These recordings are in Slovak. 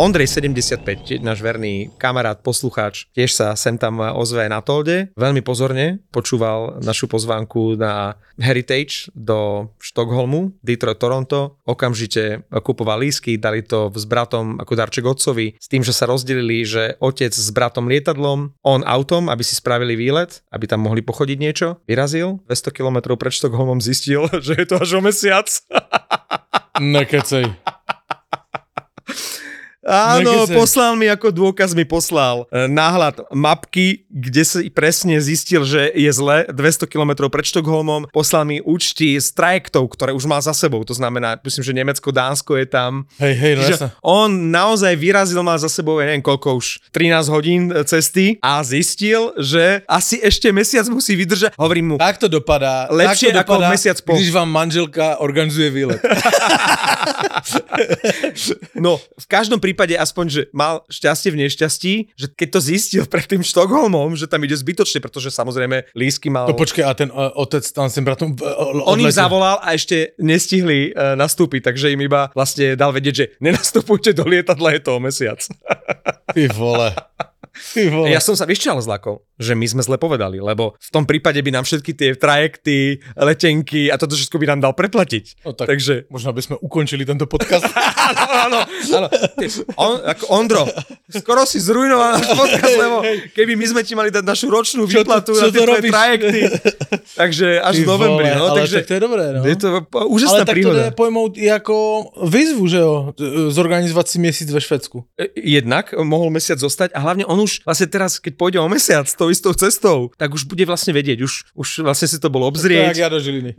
Ondrej 75, náš verný kamarát, poslucháč, tiež sa sem tam ozve na Tolde. Veľmi pozorne počúval našu pozvánku na Heritage do Štokholmu, Detroit, Toronto. Okamžite kupoval lísky, dali to s bratom ako darček otcovi, s tým, že sa rozdelili, že otec s bratom lietadlom, on autom, aby si spravili výlet, aby tam mohli pochodiť niečo. Vyrazil, 200 km pred Štokholmom zistil, že je to až o mesiac. Nekecej. Áno, poslal mi ako dôkaz, mi poslal e, náhľad mapky, kde si presne zistil, že je zle 200 km pred Štokholmom. Poslal mi účty z trajektov, ktoré už má za sebou. To znamená, myslím, že Nemecko, Dánsko je tam. Hej, hej, no On naozaj vyrazil, má za sebou, ja neviem koľko už, 13 hodín e, cesty a zistil, že asi ešte mesiac musí vydržať. Hovorím mu, Tak to dopadá. Lepšie tak to ako dopadá, mesiac po. Když vám manželka organizuje výlet. No, v každom prípade aspoň, že mal šťastie v nešťastí, že keď to zistil pred tým Štokholmom, že tam ide zbytočne, pretože samozrejme lísky mal... To počkej, a ten uh, otec tam sem bratom uh, On im zavolal a ešte nestihli uh, nastúpiť, takže im iba vlastne dal vedieť, že nenastupujte do lietadla, je to o mesiac. Ty vole. Ja som sa, vieš čo ale zlakol? Že my sme zle povedali, lebo v tom prípade by nám všetky tie trajekty, letenky a toto všetko by nám dal preplatiť. No tak, Takže možno by sme ukončili tento podcast. áno, áno, on, ako Ondro, skoro si zrujnoval náš podcast, lebo keby my sme ti mali dať našu ročnú Čo to- výplatu čo na to tie tvoje trajekty. Takže až Ty v novembri. vole, No, ale takže tak to je dobré, no. je to úžasná Ale tak príhoda. je pojmout i ako výzvu, že jo? Zorganizovať si měsíc ve Švedsku. E, Jednak mohol mesiac zostať a hlavne on už vlastne teraz, keď pôjde o mesiac tou istou cestou, tak už bude vlastne vedieť, už, už vlastne si to bol Tak obzrieť. ja do Žiliny.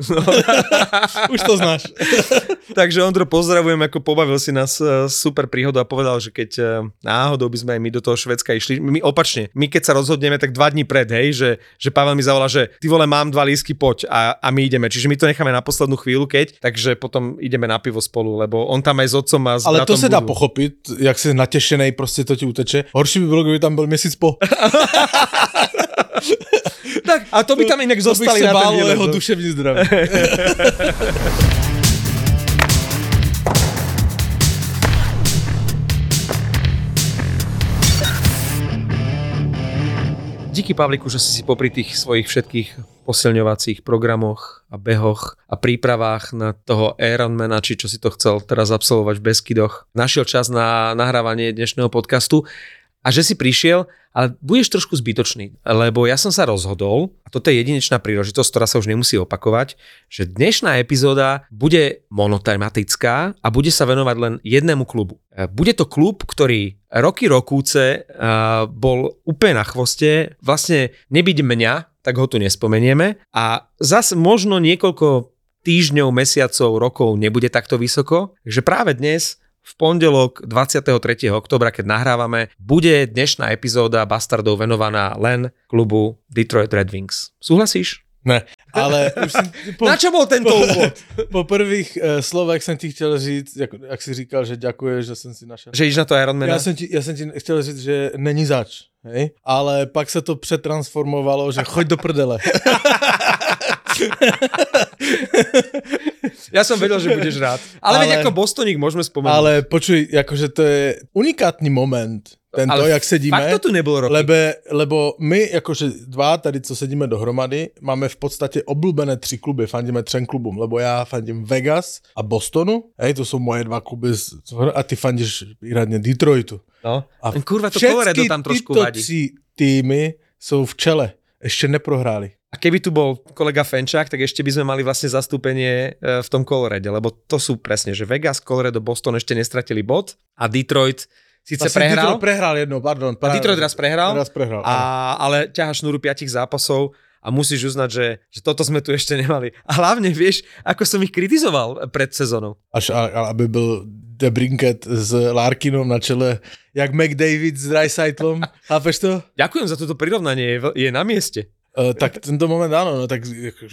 Už to znáš. Takže Ondro, pozdravujem, ako pobavil si nás e, super príhodu a povedal, že keď e, náhodou by sme aj my do toho Švedska išli, my opačne, my keď sa rozhodneme, tak dva dní pred, hej, že, že Pavel mi zavolá, že ty vole, mám dva lísky, poď a, a my ideme. Čiže my to necháme na poslednú chvíľu, keď, takže potom ideme na pivo spolu, lebo on tam aj s otcom a s Ale to se dá budú. pochopit, jak jsi natěšený, prostě to ti uteče. Horší by bylo, kdyby tam byl měsíc po. Tak, a to by tam inak To zostali na ten bál jeho duševní zdraví. Díky Pavliku, že si si popri tých svojich všetkých posilňovacích programoch a behoch a prípravách na toho Ironmana, či čo si to chcel teraz absolvovať v Beskydoch, našiel čas na nahrávanie dnešného podcastu a že si prišiel, ale budeš trošku zbytočný, lebo ja som sa rozhodol, a toto je jedinečná príležitosť, ktorá sa už nemusí opakovať, že dnešná epizóda bude monotematická a bude sa venovať len jednému klubu. E, Bude to klub, ktorý roky rokúce a, bol úplne na chvoste, vlastne nebyť mňa, tak ho tu nespomenieme a zas možno niekoľko týždňov, mesiacov, rokov nebude takto vysoko. Takže práve dnes v pondelok 23. oktobra, keď nahrávame, bude dnešná epizóda Bastardov venovaná len klubu Detroit Red Wings. Súhlasíš? Ne, ale už po, Na čo bol tento úvod? po prvých uh, slovech jsem ti chtěl říct, jak, jak jsi říkal, že děkuješ, že jsem si našel. Že ideš na to Ironmana? Já jsem, ti, já jsem ti chtěl říct, že není zač, hej? ale pak se to přetransformovalo, že choď do prdele. Ja som vedel, že budeš rád. Ale, Ale- veď ako Bostoník môžeme spomenúť. ale počuj, jakože to je unikátní moment, tento, Ale jak sedíme. Fakt to tu nebolo roky. Lebe, lebo my, jakože dva tady, co sedíme dohromady, máme v podstatě oblúbené tři kluby, fandíme třem klubům, lebo já fandím Vegas a Bostonu, hej, to jsou moje dva kluby, z- a ty fandíš výradně Detroitu. No. A Kurva, to Colorado tam trošku vadí. tři týmy jsou v čele. Ešte neprohráli. A keby tu bol kolega Fenčák, tak ešte by sme mali vlastne zastúpenie e, v tom Colorade, lebo to sú presne, že Vegas, Colorado, Boston ešte nestratili bod a Detroit síce Vlastne prehral, Detroit prehral jedno, pardon. a Detroit raz prehral, Raz prehral. a, ale ťaha šnúru piatich zápasov a musíš uznať, že, že toto sme tu ešte nemali. A hlavne vieš, ako som ich kritizoval pred sezónou. Až aby byl The Brinket s Larkinom na čele, jak McDavid s Dreisaitlom. Chápeš to? Ďakujem za toto prirovnanie, je, je na mieste. Uh, tak tento moment áno, no tak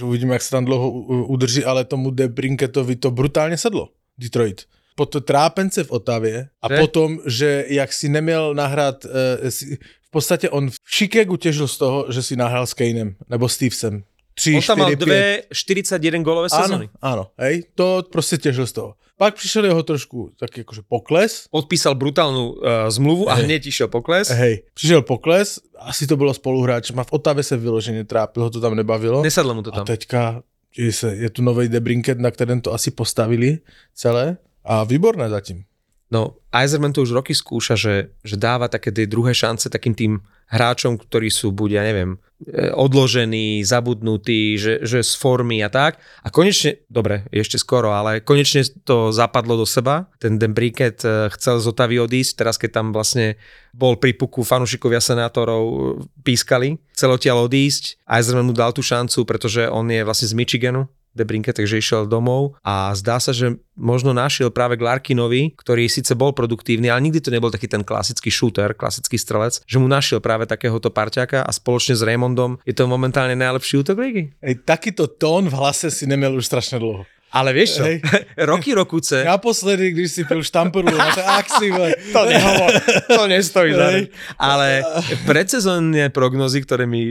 uvidíme, jak sa tam dlouho u- udrží, ale tomu De Brinketovi to brutálně sedlo, Detroit. Po to trápence v Otavě a Že? potom, že jak si neměl nahrát, uh, si, v podstatě on v Chicagu těžil z toho, že si nahrál s Kanem nebo Stevesem. 3, On tam mal 4, 5. dve 41 gólové sezóny. Áno, áno, hej, to prostě těžil z toho. Pak přišel jeho trošku taký akože pokles, Podpísal brutálnu uh, zmluvu a Hej. hneď išiel pokles. hej, přišel pokles, asi to bylo spoluhráč, a v Otavě se vyloženě trápil, ho to tam nebavilo. Nesadlo mu to A tam. teďka je, je tu nový Debrinket, na kterém to asi postavili celé a výborné zatím. No, Eiserman to už roky skúša, že, že dáva také tie druhé šance takým tým hráčom, ktorí sú buď, ja neviem, e, odložení, zabudnutí, že, že z formy a tak. A konečne, dobre, ešte skoro, ale konečne to zapadlo do seba. Ten Dembrinket e, chcel z Otavy odísť, teraz keď tam vlastne bol pri puku fanúšikovia senátorov e, pískali, chcel odtiaľ odísť. Eiserman mu dal tú šancu, pretože on je vlastne z Michiganu, Debrinke, takže išiel domov a zdá sa, že možno našiel práve k Larkinovi, ktorý síce bol produktívny, ale nikdy to nebol taký ten klasický shooter, klasický strelec, že mu našiel práve takéhoto parťaka a spoločne s Raymondom je to momentálne najlepší útok ligy. Ej, takýto tón v hlase si neměl už strašně dlouho. Ale vieš čo, Hej. roky rokúce, Naposledy, když si pil štamperlu na té akci, vole. to, nehovor, to nestojí za. Ale predsezónne prognozy, ktoré mi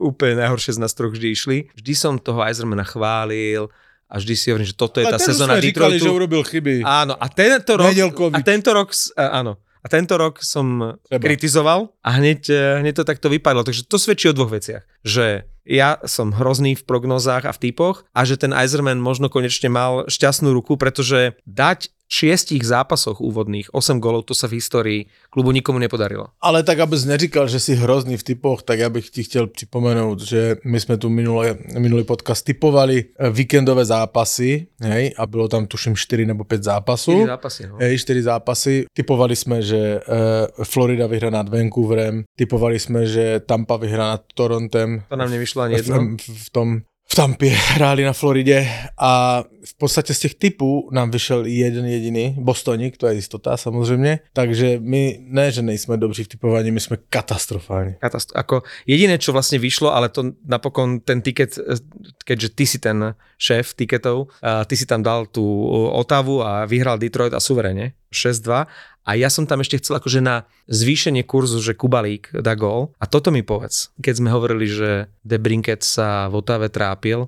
úplne najhoršie z nás troch vždy išli, vždy som toho Eisermana chválil a vždy si hovorím, že toto je tá Ale teraz sezóna jsme říkali, Detroitu. že urobil chyby. Áno, a tento rok, Nedeľkovič. a tento rok, a, áno, a tento rok som Treba. kritizoval a hneď, e, hneď to takto vypadlo. Takže to svedčí o dvoch veciach. Že ja som hrozný v prognozách a v typoch a že ten Eiserman možno konečne mal šťastnú ruku, pretože dať šiestich zápasoch úvodných 8 golov, to sa v histórii klubu nikomu nepodarilo. Ale tak, abys neříkal, že jsi hrozný v typoch, tak já bych ti chtěl připomenout, že my jsme tu minulé, minulý podcast typovali eh, víkendové zápasy, hej, a bylo tam tuším 4 nebo 5 zápasů. Štyri zápasy, no. Hej, 4 zápasy. Typovali jsme, že uh, Florida vyhra nad Vancouverem, typovali jsme, že Tampa vyhra nad Torontem. To nám nevyšlo ani v, jedno. v, v tom v Tampě hráli na Floridě a v podstatě z těch typů nám vyšel jeden jediný, Bostonik, to je jistota samozřejmě, takže my ne, že nejsme dobří v typování, my jsme katastrofální. Katastro- ako jediné, čo vlastne vyšlo, ale to napokon ten tiket, eh, keďže ty si ten šéf tiketov, a ty si tam dal tú Otavu a vyhral Detroit a suverene 6-2 a ja som tam ešte chcel akože na zvýšenie kurzu, že Kubalík dá gól a toto mi povedz, keď sme hovorili, že De Brinket sa v Otave trápil,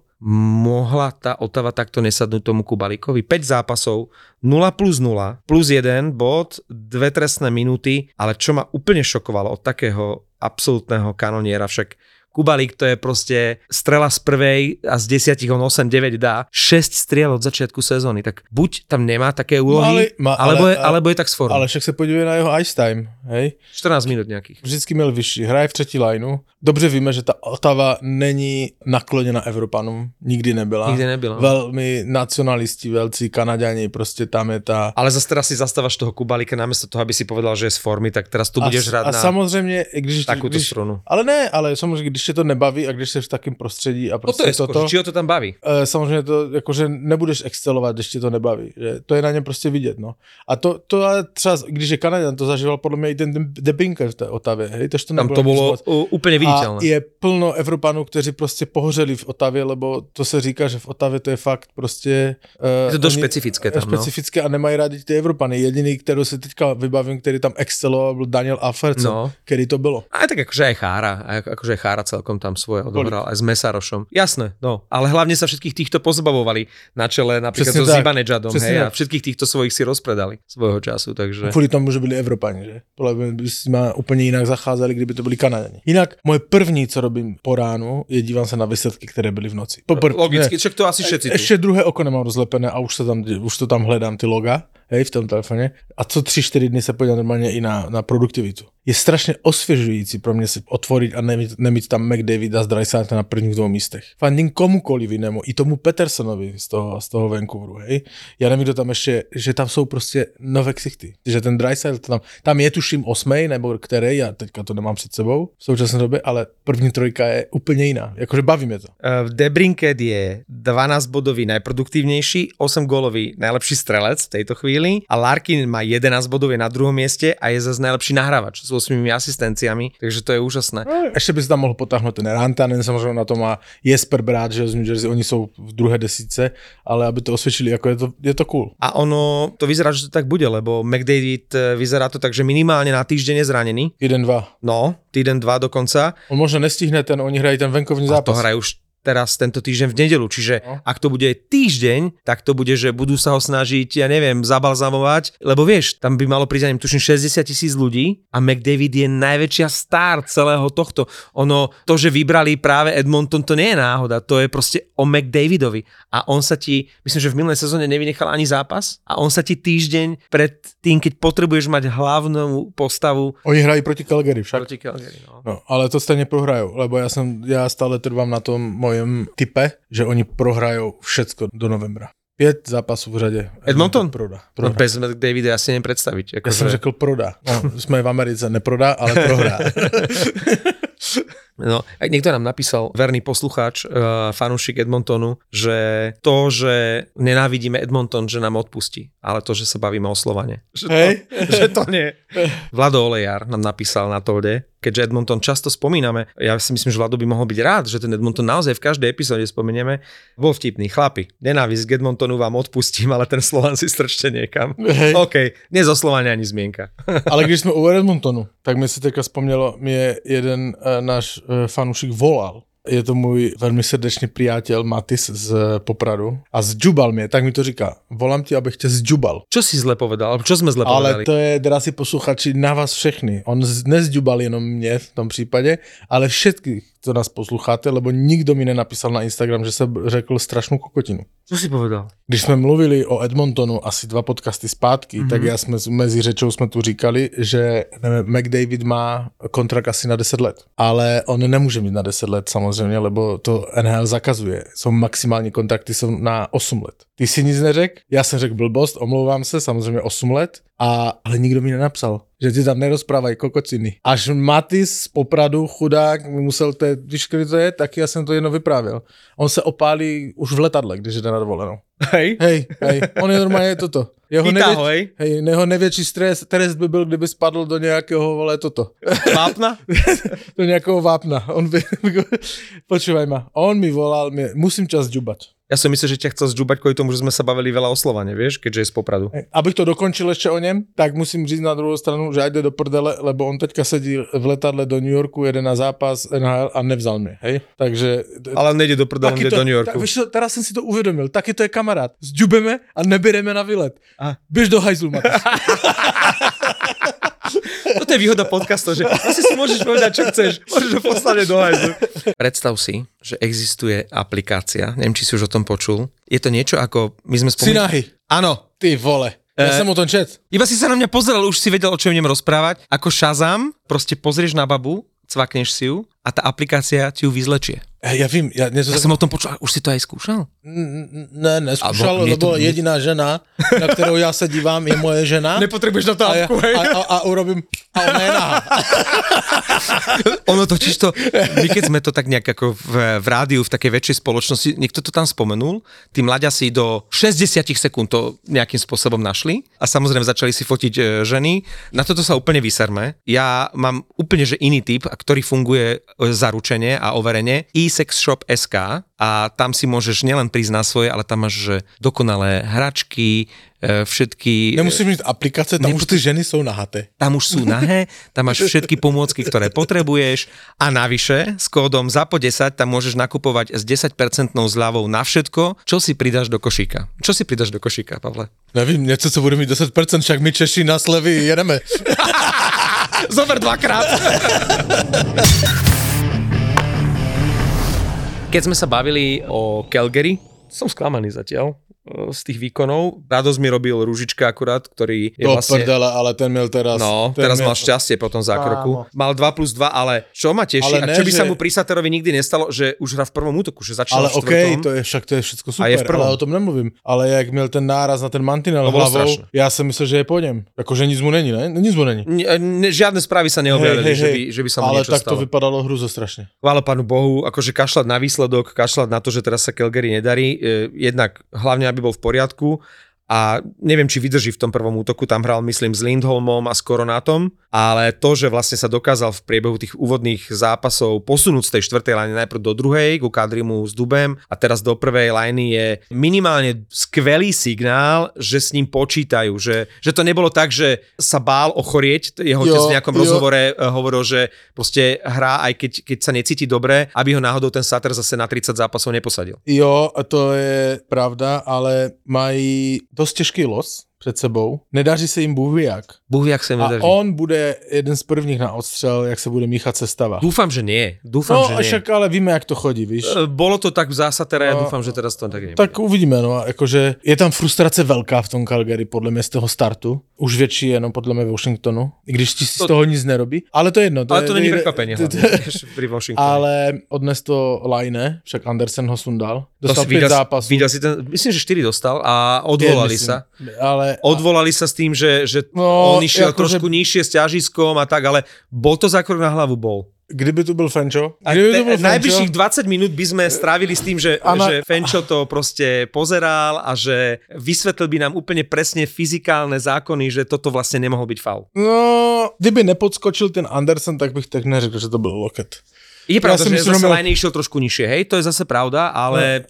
mohla tá Otava takto nesadnúť tomu Kubalíkovi? 5 zápasov, 0 plus 0, plus 1 bod, dve trestné minúty, ale čo ma úplne šokovalo od takého absolútneho kanoniera, však Kubalík to je proste strela z prvej a z desiatich on 8-9 dá. 6 striel od začiatku sezóny, tak buď tam nemá také úlohy, No, ale- ma- alebo, ale- je, alebo je tak z formy. Ale však se podívej na jeho ice time, hej. 14 minút nejakých. Vždycky měl vyšší, hraje v třetí lineu. Dobře víme, že ta Otava není nakloněna Evropanům, nikdy nebyla. Nikdy nebyla. Velmi nacionalisti, velcí Kanaďani, prostě tam je ta... Ale zase teraz si zastávaš toho Kubalíka namiesto toho, aby si povedal, že je z formy, tak teraz tu budeš a, hrať a na samozřejmě, i když, takúto když, strunu. Ale ne, ale samozřejmě, když tě to nebaví a když jsi v takém prostředí a No to prostě je skôr, toto, ho to tam baví. eh, samozřejmě to, jakože nebudeš excelovat, když tě to nebaví. Že to je na něm prostě vidět, no. A to, to ale třeba, když je Kanaďan, to zažíval podle mě i ten Debinker v té Otavě, hej, tož to Tam to moc. uh, úplne A je plno Evropanů, kteří prostě pohořeli v Otavě, lebo to se říká, že v Otavě to je fakt prostě... Uh, Je to dosť špecifické tam, no. Specifické a nemají rádi ty Evropany. Jediný, kterou si teďka vybavím, který tam exceloval, byl Daniel Aferco, No. který to bylo. Aj tak akože aj Chára, aj akože aj Chára celkom tam svoje odohral, aj s Mesarošom. Jasné, no, ale hlavne sa všetkých týchto pozbavovali na čele napríklad Přesně so tak. Zibanejadom, hej, a tak. všetkých týchto svojich si rozpredali svojho času, takže... Kvůli tomu, že byli Evropani, že? Mě by s nima úplně jinak zacházeli, kdyby to byli Kanaděni. Jinak moje první, co robím po ránu, je dívám se na výsledky, které byly v noci. Popr- Logicky, však to asi všetci tu. Ještě druhé oko nemám rozlepené a už, se tam, už to tam hledám, ty loga, hej, v tom telefoně. A co tři, čtyři dny se podívám normálně i na, na produktivitu. je strašně osvěžující pro mě si otvoriť a nemít, nemít tam McDavida z Dreisaitla na prvních dvou místech. Fandím komukoliv jinému, i tomu Petersonovi z toho, z toho Vancouveru, hej. Já nevím, kdo tam ještě, že tam jsou prostě nové ksichty. Že ten Dreisaitl tam, tam je tuším osmej, nebo který, já teďka to nemám před sebou v současné době, ale první trojka je úplně jiná. Jakože baví mě to. Uh, Debrinket je 12 bodový najproduktívnejší, 8 gólový najlepší strelec v tejto chvíli a Larkin má 11 bodov je na druhom mieste a je zase najlepší nahrávač s 8 asistenciami, takže to je úžasné. Ještě by se tam mohl potáhnout ten Rantanen, samozřejmě na to má Jesper Brát, že z New Jersey, oni jsou v druhé desíce, ale aby to osvědčili, jako je to, je to cool. A ono, to vyzerá, že to tak bude, lebo McDavid eh, vyzerá to tak, že minimálne na týždeň je zranený. Jeden, dva. No, týden, dva dokonca. On možno nestihne ten, oni hrají ten venkovní A zápas. to hrajú už teraz tento týždeň v nedelu, čiže No. ak to bude týždeň, tak to bude, že budú sa ho snažiť, ja neviem, zabalzamovať, lebo vieš, tam by malo prísť, ja tuším 60 tisíc ľudí a McDavid je najväčšia star celého tohto. Ono, to, že vybrali práve Edmonton, to nie je náhoda, to je proste o McDavidovi a on sa ti, myslím, že v minulej sezóne nevynechal ani zápas a on sa ti týždeň pred tým, keď potrebuješ mať hlavnú postavu Oni hrají proti Calgary však. proti Calgary, no. No, ale to stejně prohrajou, lebo já jsem, já stále trvám na tom mojem type, že oni prohrajou všecko do novembra. Pět zápasů v řadě. Edmonton? Proda. No proda. bez McDavida asi neviem predstaviť. Já Akože... jsem řekl proda. No, jsme v Americe, neprodá, ale prohrá. No, niekto nám napísal, verný poslucháč, uh, fanúšik Edmontonu, že to, že nenávidíme Edmonton, že nám odpustí, ale to, že sa bavíme o Slovane. Že to, Hej. že to nie. Vlado Olejar nám napísal na Tolde, keďže Edmonton často spomíname, ja si myslím, že Vlado by mohol byť rád, že ten Edmonton naozaj v každej epizóde spomenieme, bol vtipný. Chlapi, nenávisť k Edmontonu vám odpustím, ale ten Slovan si strčte niekam. Hej. OK, nie zo Slovania ani zmienka. Ale když jsme u Edmontonu, tak mi se teďka vzpomnělo, mě jeden uh, náš uh, fanoušik volal. Je to můj velmi srdečný priateľ Matis z Popradu a zdžubal mě, tak mi to říká, volám ti, abych tě zdžubal. Čo si zle povedal? Čo sme zle Ale povedali? to je, drazí posluchači, na vás všechny. On nezdžubal jenom mě v tom případě, ale všetkých, co nás posloucháte, lebo nikdo mi nenapísal na Instagram, že jsem řekl strašnou kokotinu. Čo si povedal? Když jsme mluvili o Edmontonu asi dva podcasty zpátky, mm-hmm. tak já jsme mezi řečou jsme tu říkali, že McDavid má kontrakt asi na 10 let, ale on nemůže mít na 10 let samozřejmě, lebo to NHL zakazuje. Jsou maximální kontrakty jsou na 8 let. Ty si nic neřekl, já jsem řekl blbost, omlouvám se, samozřejmě 8 let, a, ale nikdo mi nenapsal, že ti tam nerozprávají kokociny. Až Matis z Popradu, chudák, musel, to je, víš, kdy to je, taky já jsem to jedno vyprávěl. On se opálí už v letadle, když jde na dovolenou. Hej. Hej, hej, on je normálně toto. Jeho, Chytá nevět, ho, hej? hej, jeho největší stres, trest by byl, kdyby spadl do nějakého, vole, toto. Vápna? do nějakého vápna. On by, počúvaj ma, on mi volal, mi, musím čas džubať. Ja som myslel, že ťa chcel zdžubať kvôli tomu, že sme sa bavili veľa o Slovane, vieš, keďže je z Popradu. Abych to dokončil ještě o něm, tak musím říct na druhou stranu, že jde do prdele, lebo on teďka sedí v letadle do New Yorku, jede na zápas NHL a nevzal mě, hej? Takže... Ale on nejde do prdele, on to, do New Yorku. Tak, čo, teraz jsem si to uvědomil, taky to je kamarád. Zdžubeme a nebereme na výlet. Běž do hajzlu. Toto je výhoda podcastu, že asi si môžeš povedať, čo chceš. Môžeš ho poslať do hajzu. Predstav si, že existuje aplikácia, neviem, či si už o tom počul. Je to niečo ako, my sme Si spomínali... nahy. Áno, Ty vole. Já Eh, jsem o tom čet. iba si sa na mňa pozeral, už si vedel, o čom idem rozprávať. Ako Shazam, proste pozrieš na babu, cvakneš si ju a tá aplikácia ti ju vyzlečie. Eh, Já vím, já něco Ja som o tom počul, už si to aj skúšal? Ne, neskúšal, Abo lebo to- jediná žena, na kterou já se dívám, je moje žena. Nepotrebuješ na to a, ja, a, a, a urobím, a ona je nahá. Ono totiž to, my keď sme to tak nejak ako v, v rádiu, v takej väčšej spoločnosti, niekto to tam spomenul, tí mlaďasi do 60 sekúnd to nejakým spôsobom našli a samozrejme začali si fotiť e, ženy. Na toto sa úplne vyserme. Ja mám úplne že iný typ, a ktorý funguje zaručenie a overenie. eSexShop.sk a tam si môžeš nielen prísť na svoje, ale tam máš dokonalé hračky, e, všetky... Nemusíš mít aplikace, tam už ty ženy jsou nahaté. Tam už sú nahé, tam máš všetky pomôcky, ktoré potrebuješ a navyše s kódom ZAPO10 tam môžeš nakupovať s 10% zľavou na všetko, čo si pridáš do košíka. Čo si pridáš do košíka, Pavle? Nevím, něco, co bude mít 10%, však my Češi na slevy jedeme. Zober dvakrát. Keď sme sa bavili o Calgary, som sklamaný zatiaľ. Z tých výkonov. Radosť mi robil Rúžička akurát, ktorý je Do vlastne... prdele, ale ten miel teraz... No, ten teraz miel... mal šťastie po tom zákroku. Áno. Mal 2 plus 2, ale čo ma teší, Ale a ne, čo by sa že- mu pri Saterovi nikdy nestalo, že už hrá v prvom útoku, že začal Ale v štvrtom. to je však to je všetko super, A je v prvom. ale o tom nemluvím. Ale jak měl ten náraz na ten mantinel To bolo hlavou, strašné. já jsem myslel, že je po něm. Jakože nic mu není, ne? Nic mu není. Ne, ne, žiadne správy sa neobjavili, že, by, že by sa mu ale niečo tak to stalo. vypadalo hruzo strašne. Chvála pánu Bohu, akože kašľať na výsledok, kašľať na to, že teraz sa Calgary nedarí, e, jednak hlavne, aby bol v poriadku a neviem, či vydrží v tom prvom útoku, tam hral myslím s Lindholmom a s Koronátom, ale to, že vlastne sa dokázal v priebehu tých úvodných zápasov posunúť z tej štvrtej liny najprv do druhej, ku Kadrimu s Dubem a teraz do prvej liny je minimálne skvelý signál, že s ním počítajú, že, že to nebolo tak, že sa bál ochorieť, jeho otec v nejakom jo. rozhovore eh, hovoril, že proste hrá aj keď, keď sa necíti dobre, aby ho náhodou ten Sater zase na 30 zápasov neposadil. Jo, to je pravda, ale mají dost těžký los před sebou. Nedaří se jim Bůh jak. Bůh, jak A nedaří. on bude jeden z prvních na odstřel, jak se bude míchat sestava. Dúfam, že nie. Dúfam, No že a nie. však ale víme, jak to chodí, víš. Eh, Bolo to tak v zásatere, ja No, dúfam, že teraz to tak nebude. Tak uvidíme, no, jakože je tam frustrace velká v tom Calgary, podle mě z toho startu. Už větší jenom podle mě Washingtonu, i když ti z To- toho nic nerobí. Ale to je jedno. To ale je, to není prekvapenie pri Washingtone. Ale odnes to Line, však Andersen ho sundal. Dostal si pět videl, zápasů. videl si ten, myslím, že 4 dostal a odvolali myslím. sa. Ale Odvolali sa s tým, že, že No, on išiel akože- trošku nižšie s ťažiskom a tak, ale bol to zákrok na hlavu, bol. kdyby tu byl Fenčo, A kdyby te, tu byl Fenčo, najbližších 20 minút by sme strávili s tým, že, Ano. že Fenčo to proste pozeral a že vysvetlil by nám úplne presne fyzikálne zákony, že toto vlastne nemohol byť faul. no, kdyby nepodskočil ten Andersen, tak bych tak neřekl, že to byl loket. Je pravda, si že myslím, zase Line išiel trošku nižšie, hej, to je zase pravda, ale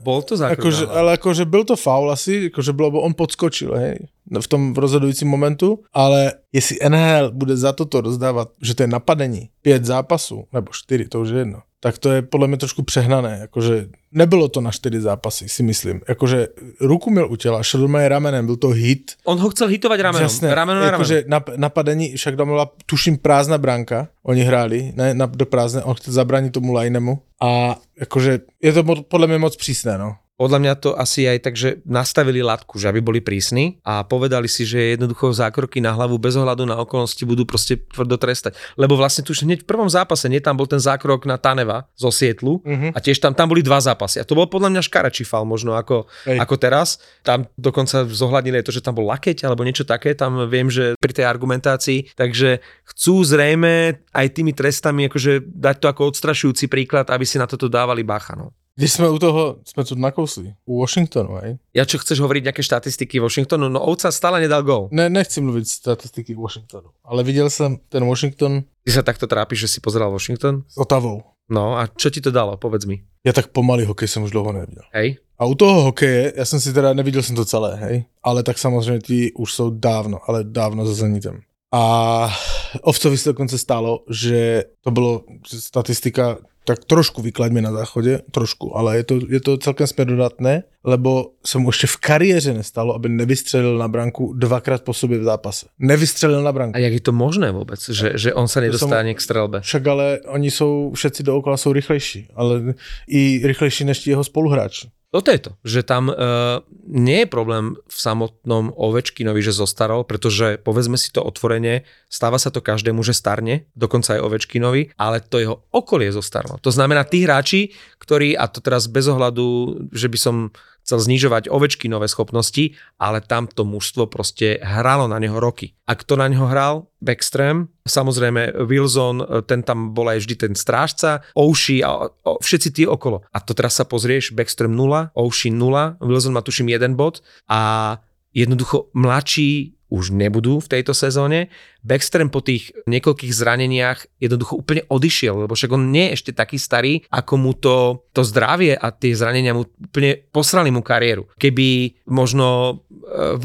bol to zákrok Akože, ale akože byl to faul asi, akože bylo, bo on podskočil, hej, v tom rozhodujícím momentu, ale jestli NHL bude za toto rozdávat, že to je napadení pět zápasů, nebo čtyři, to už je jedno, tak to je podle mě trošku přehnané, jakože nebylo to na čtyři zápasy, si myslím, jakože ruku měl u těla, šel je ramenem, byl to hit, On ho chcel hitovať ramenom. Jasné, rameno na jakože nap, napadení, však tam byla, tuším, prázdná branka, oni hráli, ne, na, do prázdné, on chtěl zabránit tomu Linemu a jakože je to podle mě moc přísné, no. Podľa mňa to asi aj tak, že nastavili latku, že aby boli prísni a povedali si, že jednoducho zákroky na hlavu bez ohľadu na okolnosti budú proste tvrdo trestať. Lebo vlastne tu už hneď v prvom zápase, nie tam bol ten zákrok na Taneva zo Sietlu Mhm. a tiež tam, tam boli dva zápasy. A to bol podľa mňa škaračí fal možno ako, ako teraz. Tam dokonca zohľadnili aj to, že tam bol lakeť alebo niečo také, tam viem, že pri tej argumentácii. Takže chcú zrejme aj tými trestami akože dať to ako odstrašujúci príklad, aby si na toto dávali bacha. No. Když jsme u toho, jsme tu nakousli, u Washingtonu, hej. Ja čo chceš hovoriť nejaké štatistiky Washingtonu? No ovca stále nedal gol. Ne, nechci mluvit statistiky Washingtonu, ale viděl jsem ten Washington Ty sa takto trápiš, že si pozeral Washington? s Otavou. No a čo ti to dalo? Povedz mi. Já tak pomalý hokej jsem už dlouho neviděl. Hej? A u toho hokeje, já jsem si teda, neviděl jsem to celé, hej, ale tak samozřejmě ti už jsou dávno, ale dávno za Zenitem. A Ovcovi se dokonce stalo, že to bylo že statistika, tak trošku vyklaďme na záchodě, trošku, ale je to, je to celkem směrodatné, lebo se mu ještě v kariéře nestalo, aby nevystřelil na branku dvakrát po sobě v zápase. Nevystřelil na branku. A jak je to možné vôbec, že, že on sa nedostane k strelbe? Však ale oni jsou, všetci dookola jsou rychlejší, ale i rychlejší než jeho spoluhráči. Toto je to, že tam uh, nie je problém v samotnom Ovečkinovi, že zostarol, pretože povedzme si to otvorene, stáva sa to každému, že starne, dokonca aj Ovečkinovi, ale to jeho okolie zostarlo. To znamená tí hráči, ktorí, a to teraz bez ohľadu, že by som chcel znižovať Ovečkinové schopnosti, ale tam to mužstvo proste hralo na neho roky. A kto na neho hral? Backstream, samozrejme Wilson, ten tam bol aj vždy ten strážca, Oushi a o, všetci tí okolo. A to teraz sa pozrieš, Backstream 0, Oushi 0, Wilson má tuším jeden bod a jednoducho mladší už nebudú v tejto sezóne. Backstream po tých niekoľkých zraneniach jednoducho úplne odišiel, lebo však on nie je ešte taký starý, ako mu to, to zdravie a tie zranenia mu úplne posrali mu kariéru. Keby možno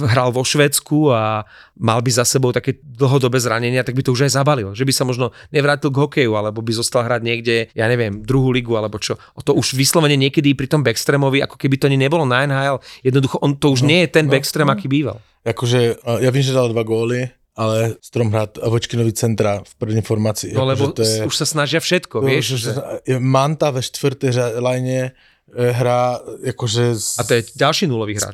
hral vo Švedsku a mal by za sebou také dlhodobé zranenia, tak by to už aj zabalil. Že by sa možno nevrátil k hokeju, alebo by zostal hrať niekde, ja neviem, druhú ligu, alebo čo. O to už vyslovene niekedy pri tom Backstreamovi, ako keby to ani nebolo na NHL. Jednoducho, on to už No, nie je ten no, Backstream, no. aký býval. Jakože, a já vím, že dal dva góly, ale Strom hrát Vočkinovi centra v první formaci. No lebo to je, už sa snažia všetko, to, vieš. že, Že... Manta ve čtvrté řa- lajně, eh, hrá jakože s, A to je ďalší nulový s hráč. vieš?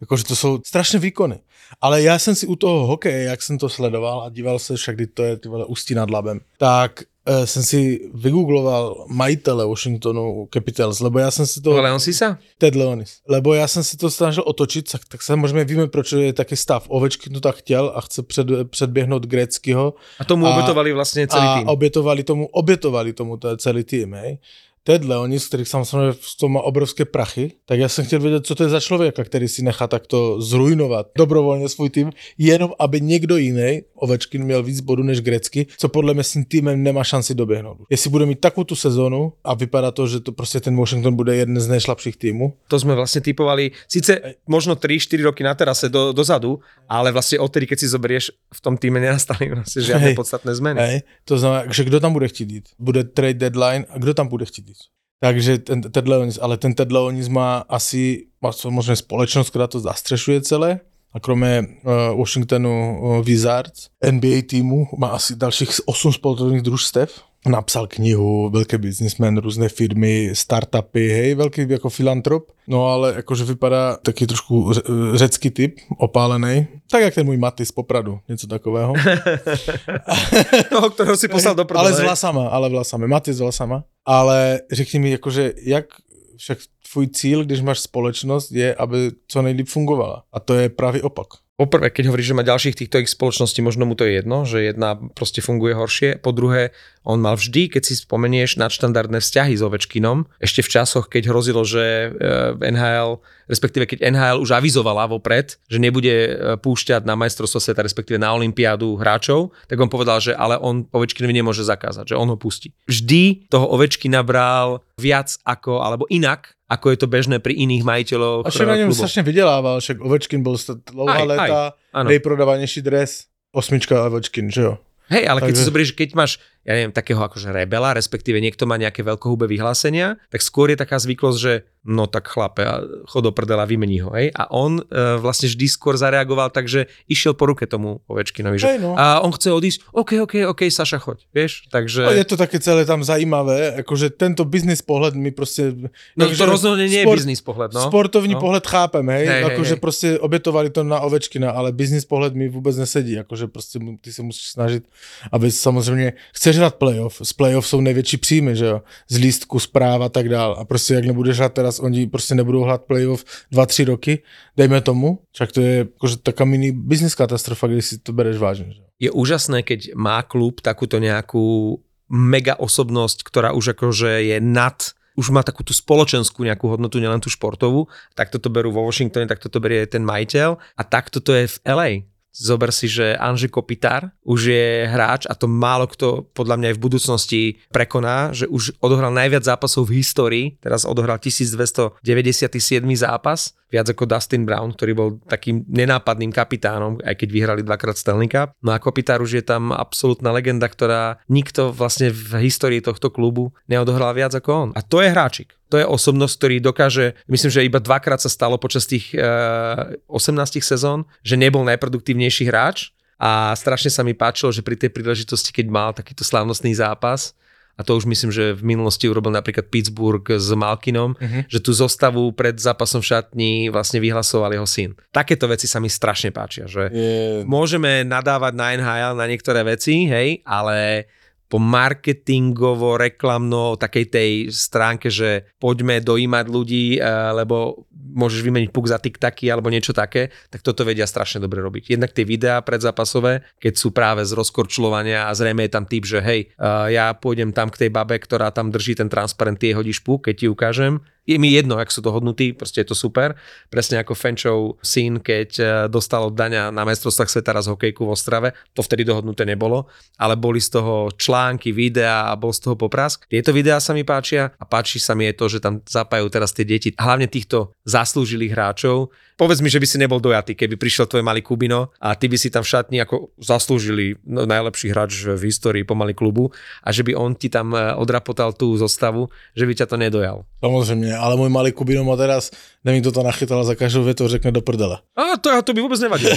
Jakože to jsou strašné výkony. Ale já jsem si u toho hokeje, jak jsem to sledoval a díval se, však kdy to je ty vole Ústí nad Labem, tak uh, jsem si vygoogloval majitele Washingtonu Capitals, lebo já jsem si to... Ale on si sa? Ted Leonis. Lebo já jsem si to snažil otočit, tak, tak samozřejmě víme, proč je taky stav. Ovečky to tak chtěl a chce před, předběhnout Greckýho A tomu A- obetovali vlastne celý a tým. obětovali tomu, obětovali tomu to celý tým, hej. Ted Leonis, který samozřejmě v tom má obrovské prachy, tak já jsem chtěl vědět, co to je za člověka, který si nechá takto zrujnovat dobrovolně svůj tým, jenom aby někdo jiný, Ovečkin, měl víc bodů než Grecky, co podle mě s tím týmem nemá šanci doběhnout. Jestli bude mít takovou tu sezonu a vypadá to, že to prostě ten Washington bude jeden z nejslabších týmů, To sme vlastne typovali, síce možno 3-4 roky na terase do, dozadu, ale vlastne odtedy, keď si zoberieš, v tom týme nenastali vlastne žiadne Hej. podstatné zmeny. Hej, to znamená, že kdo tam bude chtít jít? Bude trade deadline a kdo tam bude chtít jít? Takže ten Ted Leonis, ale ten Ted Leonis má asi, má samozřejmě společnost, která to zastřešuje celé, a kromě uh, Washingtonu uh, Wizards, NBA týmu, má asi dalších 8 sportovních družstev. Napsal knihu, velký biznismen, různé firmy, startupy, hej, velký jako filantrop. No ale jakože vypadá taky trošku ře- řecký typ, opálený. Tak jak ten můj Maty z Popradu, něco takového. Toho, ktorého si poslal do ale s prdele. vlasama, ale vlasami. Maty s vlasama. Ale řekni mi, jakože, jak však tvůj cíl, když máš společnost, je, aby co nejlíp fungovala. A to je pravý opak. Poprvé, keď hovoríš, že má ďalších týchto ich spoločností, možno mu to je jedno, že jedna proste funguje horšie. Po druhé, on mal vždy, keď si spomenieš, nadštandardné vzťahy s Ovečkinom, ešte v časoch, keď hrozilo, že eh, NHL, respektíve keď NHL už avizovala vopred, že nebude eh, púšťať na majstrovstvo sveta, respektíve na olympiádu hráčov, tak on povedal, že ale on Ovečkinovi nemôže zakázať, že on ho pustí. Vždy toho Ovečkina bral viac ako, alebo inak, ako je to bežné pri iných majiteľoch A však na něm klubov. strašně vydělával, však Ovečkin byl st- dlouhá Aj, aj, léta áno. nejprodávanější dres. Osmička Ovečkin, že jo? Hej, ale keď Takže- si zoberieš, keď máš, ja neviem, takého akože rebela, respektíve niekto má nejaké veľkohubé vyhlásenia, tak skôr je taká zvyklosť, že no tak chlape, chod do prdela, vymení ho, hej. A on e, vlastne vždy skôr zareagoval tak, že išiel po ruke tomu Ovečkinovi, že no. a on chce odísť, OK, OK, OK, Saša, choď, vieš, takže... No, je to také celé tam zajímavé, jakože tento business pohled mi prostě... no to rozhodne nie je sport- biznis pohľad, no. Sportovní no. pohled chápem, hej, Hej, hej, jakože hej. prostě obětovali to na Ovečkina, ale business pohled mi vůbec nesedí, jakože prostě mu- ty se musíš snažit, aby samozřejmě, chceš hrát playoff, z playoff jsou největší příjmy, že jo, z lístku, zpráv a tak dál. A prostě jak nebudeš hrát teraz, oni prostě nebudou hrát playoff 2-3 roky, dejme tomu, však to je jakože taká mini business katastrofa, když si to bereš vážně, že je úžasné, keď má klub takúto nejakú mega osobnosť, ktorá už akože je nad už má takú tú spoločenskú nejakú hodnotu, nielen tú športovú. Takto to berú vo Washingtone, takto to berie ten majiteľ. A takto to je v LA. Zober si, že Anže Kopitar už je hráč a to málo kto podľa mňa aj v budúcnosti prekoná, že už odohral najviac zápasov v histórii, teraz odohral 1297 zápas, viac ako Dustin Brown, ktorý bol takým nenápadným kapitánom, aj keď vyhrali dvakrát Stanley Cup. No a Kopitar už je tam absolútna legenda, ktorá nikto vlastne v histórii tohto klubu neodohral viac ako on. A to je hráčik. To je osobnosť, ktorý dokáže, myslím, že iba dvakrát sa stalo počas tých e, 18 sezón, že nebol najproduktívnejší hráč a strašne sa mi páčilo, že pri tej príležitosti, keď mal takýto slávnostný zápas, a to už myslím, že v minulosti urobil napríklad Pittsburgh s Malkinom, uh-huh. že tú zostavu pred zápasom v šatni vlastne vyhlasoval jeho syn. Takéto veci sa mi strašne páčia, že Je, môžeme nadávať na NHL na niektoré veci, hej, ale po marketingovo, reklamno, takej tej stránke, že poďme dojímať ľudí, eh, lebo môžeš vymeniť puk za tiktaky alebo niečo také, tak toto vedia strašne dobre robiť. Jednak tie videá predzápasové, keď sú práve z rozkorčulovania a zrejme je tam typ, že hej, eh, ja pôjdem tam k tej babe, ktorá tam drží ten transparent, ty hodíš puk, keď ti ukážem. Je mi jedno, ak sú to hodnutí, proste je to super. Presne ako Fenčov syn, keď eh, dostal od Daňa na majstrovstvách sveta raz hokejku v Ostrave, to vtedy dohodnuté nebolo, ale boli z toho články, videá a bol z toho poprask. Tieto videá sa mi páčia a páči sa mi je to, že tam zapájajú teraz tie deti, hlavne týchto zaslúžilých hráčov. Povedz mi, že by si nebol dojatý, keby prišiel tvoj malý Kubino a ty by si tam v šatni ako zaslúžili no, najlepší hráč v histórii pomaly klubu a že by on ti tam eh, odrapotal tú zostavu, že by ťa to nedojal. samozřejmě, ale můj malý Kubino má teraz, nevím, kdo to nachytal, za každou větu řekne do prdele. A to, to by vôbec nevadilo.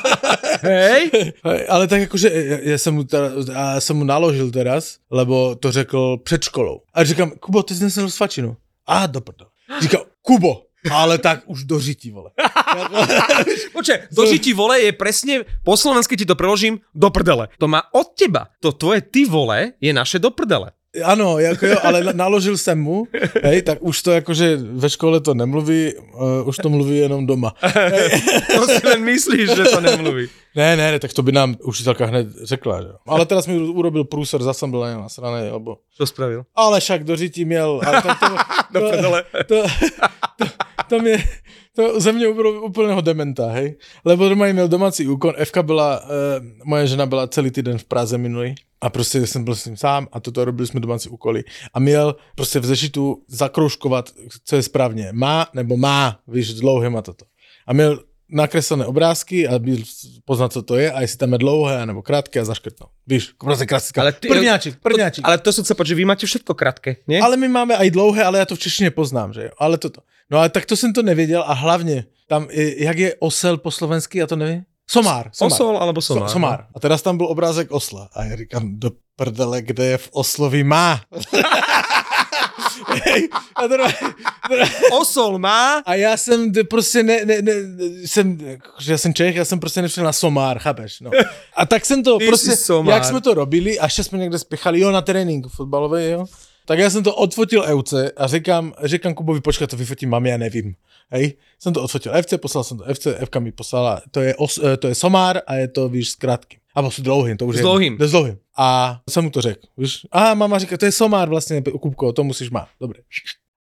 Hej? Ale tak jakože já, já, jsem mu teda, já jsem mu naložil teraz, lebo to řekl před školou. A říkám, Kubo, ty jsi nesl svačinu. A do prdele. Říkal, Kubo, ale tak už do žití, vole. Počkaj, dožití vole je presne, po slovensky ti to preložím, do prdele. To má od teba. To tvoje ty vole je naše do prdele. Ano, jako jo, ale na- naložil jsem mu, hej, tak už to jakože ve škole to nemluví, uh, už to mluví jenom doma. To si len myslíš, že to nemluví. Ne, ne, ne, tak to by nám učitelka hned řekla, že. Ale teraz mi urobil průser, zase byl na něj nasranej, alebo... Čo spravil? Ale však do žití měl. Ale to, to, Do prdele. to, to, to, mě, to ze mě úplného dementa, hej. Lebo doma měl domácí úkon, Evka byla, uh, moje žena byla celý týden v Praze minulý a prostě jsem byl s ním sám a toto robili jsme domácí úkoly. A měl prostě v zešitu zakroužkovat, co je správně. Má nebo má, víš, dlouhé má toto. A měl nakreslené obrázky a byl poznat, co to je a jestli tam je dlouhé nebo krátké a zaškrtnout. Víš, prostě klasická. Ale ty- prvňáčik, prvňáčik. Ale to som povedať, že vy máte všetko krátke, nie? Ale my máme aj dlouhé, ale já to v češtině poznám, že jo. Ale toto. No ale tak to jsem to nevěděl a hlavně tam, jak je osel po slovensky, já to nevím. Somár. somár. Osol alebo somár? So, somár. A teraz tam byl obrázek osla. A já říkám, do prdele, kde je v oslovi má. A, teda, teda, Osol má a já jsem d- prostě ne, ne, ne jsem, že já jsem Čech, já jsem prostě nepřišel na somár, chápeš, no. A tak jsem to Ty prostě, somár. jak jsme to robili, až jsme někde spěchali, jo, na trénink fotbalový, jo. Tak já jsem to odfotil Euce a říkám, říkám Kubovi, počkej, to vyfotím mami, já nevím. Hej, jsem to odfotil FC, poslal jsem to FC, Fka mi poslala, to je, os, eh, to je somár a je to, víš, s krátkým. Abo s dlouhým, to už S je. dlouhým. S dlouhým. A jsem mu to řekl, víš. A mama říká, to je somár vlastně, Kupko, to musíš mít. Dobré.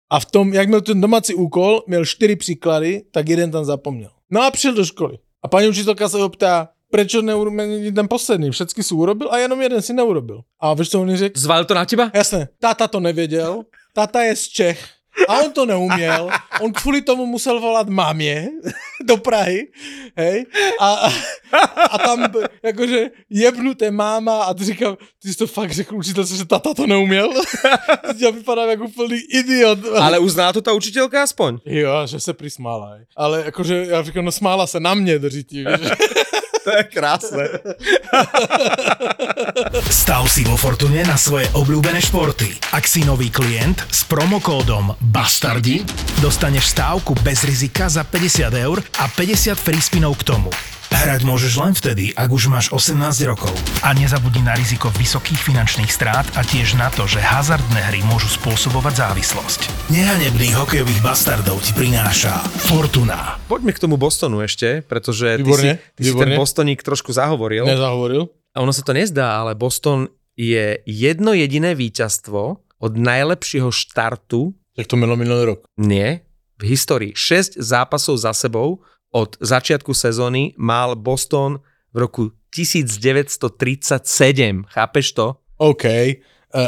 A v tom, jak měl ten domácí úkol, měl čtyři příklady, tak jeden tam zapomněl. No a přišel do školy. A paní učitelka se ho ptá, prečo neurobil ten poslední, všetky si urobil a jenom jeden si neurobil. A víš, co on řekl? Zvalil to na teba? Jasné, táta to nevěděl, táta je z Čech a on to neuměl, on kvůli tomu musel volat mámě do Prahy, hej, a, a, a tam jakože jebnuté máma a ty říkám, ty jsi to fakt řekl učitelce, že táta to neuměl? Já vypadám jako úplný idiot. Ale uznala to tá učiteľka aspoň? Jo, že se prismála, ale jakože já říkám, no smála se na mě, držití, víš. To je krásne. Stav si vo Fortune na svoje obľúbené športy. Ak si nový klient s promokódom BASTARDI dostaneš stávku bez rizika za 50 eur a 50 free spinov k tomu. Hrať môžeš len vtedy, ak už máš 18 rokov. A nezabudni na riziko vysokých finančných strát a tiež na to, že hazardné hry môžu spôsobovať závislosť. Nehanebných hokejových bastardov ti prináša Fortuna. Poďme k tomu Bostonu ešte, pretože ty, si, ty si ten. Bostoník trošku zahovoril. Nezahovoril? A ono sa to nezdá, ale Boston je jedno jediné víťazstvo od najlepšieho štartu, Jak to bylo minulý rok. nie, v histórii. 6 zápasov za sebou od začiatku sezóny mal Boston v roku 1937. Chápeš to? OK, eh,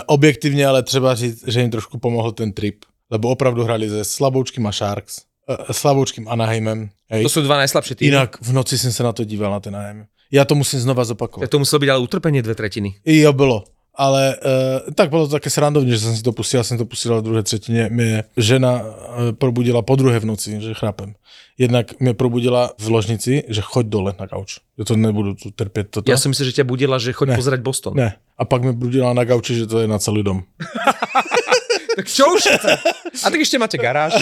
objektivně ale třeba říct, že jim trošku pomohl ten trip, lebo opravdu hrali se slaboučkým a Sharks, eh, slaboučkým Anaheimem, hej. To sú dva najslabšie týmy. Jinak v noci jsem se na to díval, na ten Anaheim. Já to musím znova Tak zopakovat. to muselo byť ale utrpenie dve tretiny. Jo, bylo. Ale uh, tak bylo to také srandovně, že jsem si to pustil, jsem to pustil v druhé třetině. Mě žena uh, probudila po druhé v noci, že chrápem. Jednak mě probudila v ložnici, že choď dole na gauč. Já to nebudu tu trpět toto. Ja som myslel, že ťa budila, že choď Ne. pozerať Boston. Ne. A pak mě budila na gauči, že to je na celý dom. Tak čo už chce? A tak ešte máte garáž.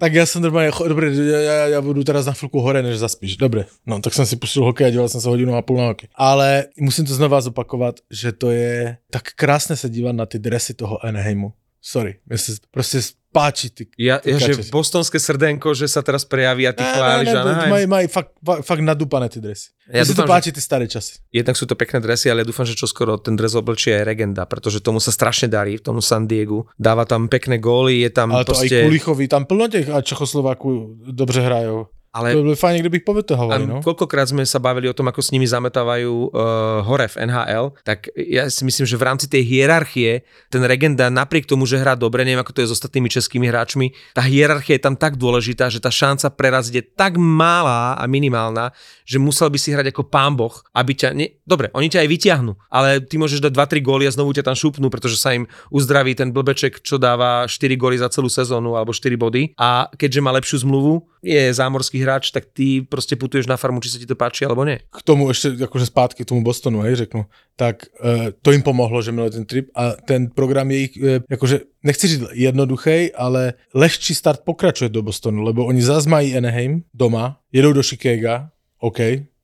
Tak já jsem normálně, cho- dobré, já, já, já budu teraz na chvilku hore, než zaspíš. Dobré. No, tak jsem si pustil hokej a díval jsem se hodinu a půl na hokej. Ale musím to znova zopakovat, že to je tak krásné se dívat na ty dresy toho Anaheimu. Sorry, mně se prostě páči ty Ja, Ty ja že bostonské srdenko, že sa teraz prejaví a ty chváliš ne, ne, Anaheim. mají, mají fakt, fa- fakt nadupané ty dresy. Ja Ja si to dúfam, páči ty staré časy. Jednak sú to pekné dresy, ale ja dúfam, že čoskoro ten dres oblčí aj Regenda, pretože tomu sa strašne darí, tomu San Diegu. Dáva tam pekné góly, je tam Ale to i proste... Kulichovi, tam plno těch a Čechoslováků dobře hrajou. Ale To by fajn, kdybych povytahovali, no. koľkokrát sme sa bavili o tom, ako s nimi zametávajú uh, hore v NHL, tak ja si myslím, že v rámci tej hierarchie ten Regenda napriek tomu, že hrá dobre, neviem ako to je s ostatnými českými hráčmi, tá hierarchia je tam tak dôležitá, že tá šanca preraziť je tak malá a minimálna, že musel by si hrať ako pán boh, aby ťa... Ne... Dobre, oni ťa aj vyťahnú, ale ty môžeš dať 2-3 góly a znovu ťa tam šupnú, pretože sa im uzdraví ten blbeček, čo dáva 4 góly za celú sezónu alebo 4 body a keďže má lepšiu zmluvu, je zámorský hráč, tak ty proste putuješ na farmu, či sa ti to páči alebo nie. K tomu ešte akože zpátky k tomu Bostonu, hej, řeknu. Tak e, to im pomohlo, že měli ten trip a ten program je ich, e, akože nechci říct jednoduchý, ale lehčí start pokračuje do Bostonu, lebo oni zase mají Anaheim doma, jedou do Chicaga, OK,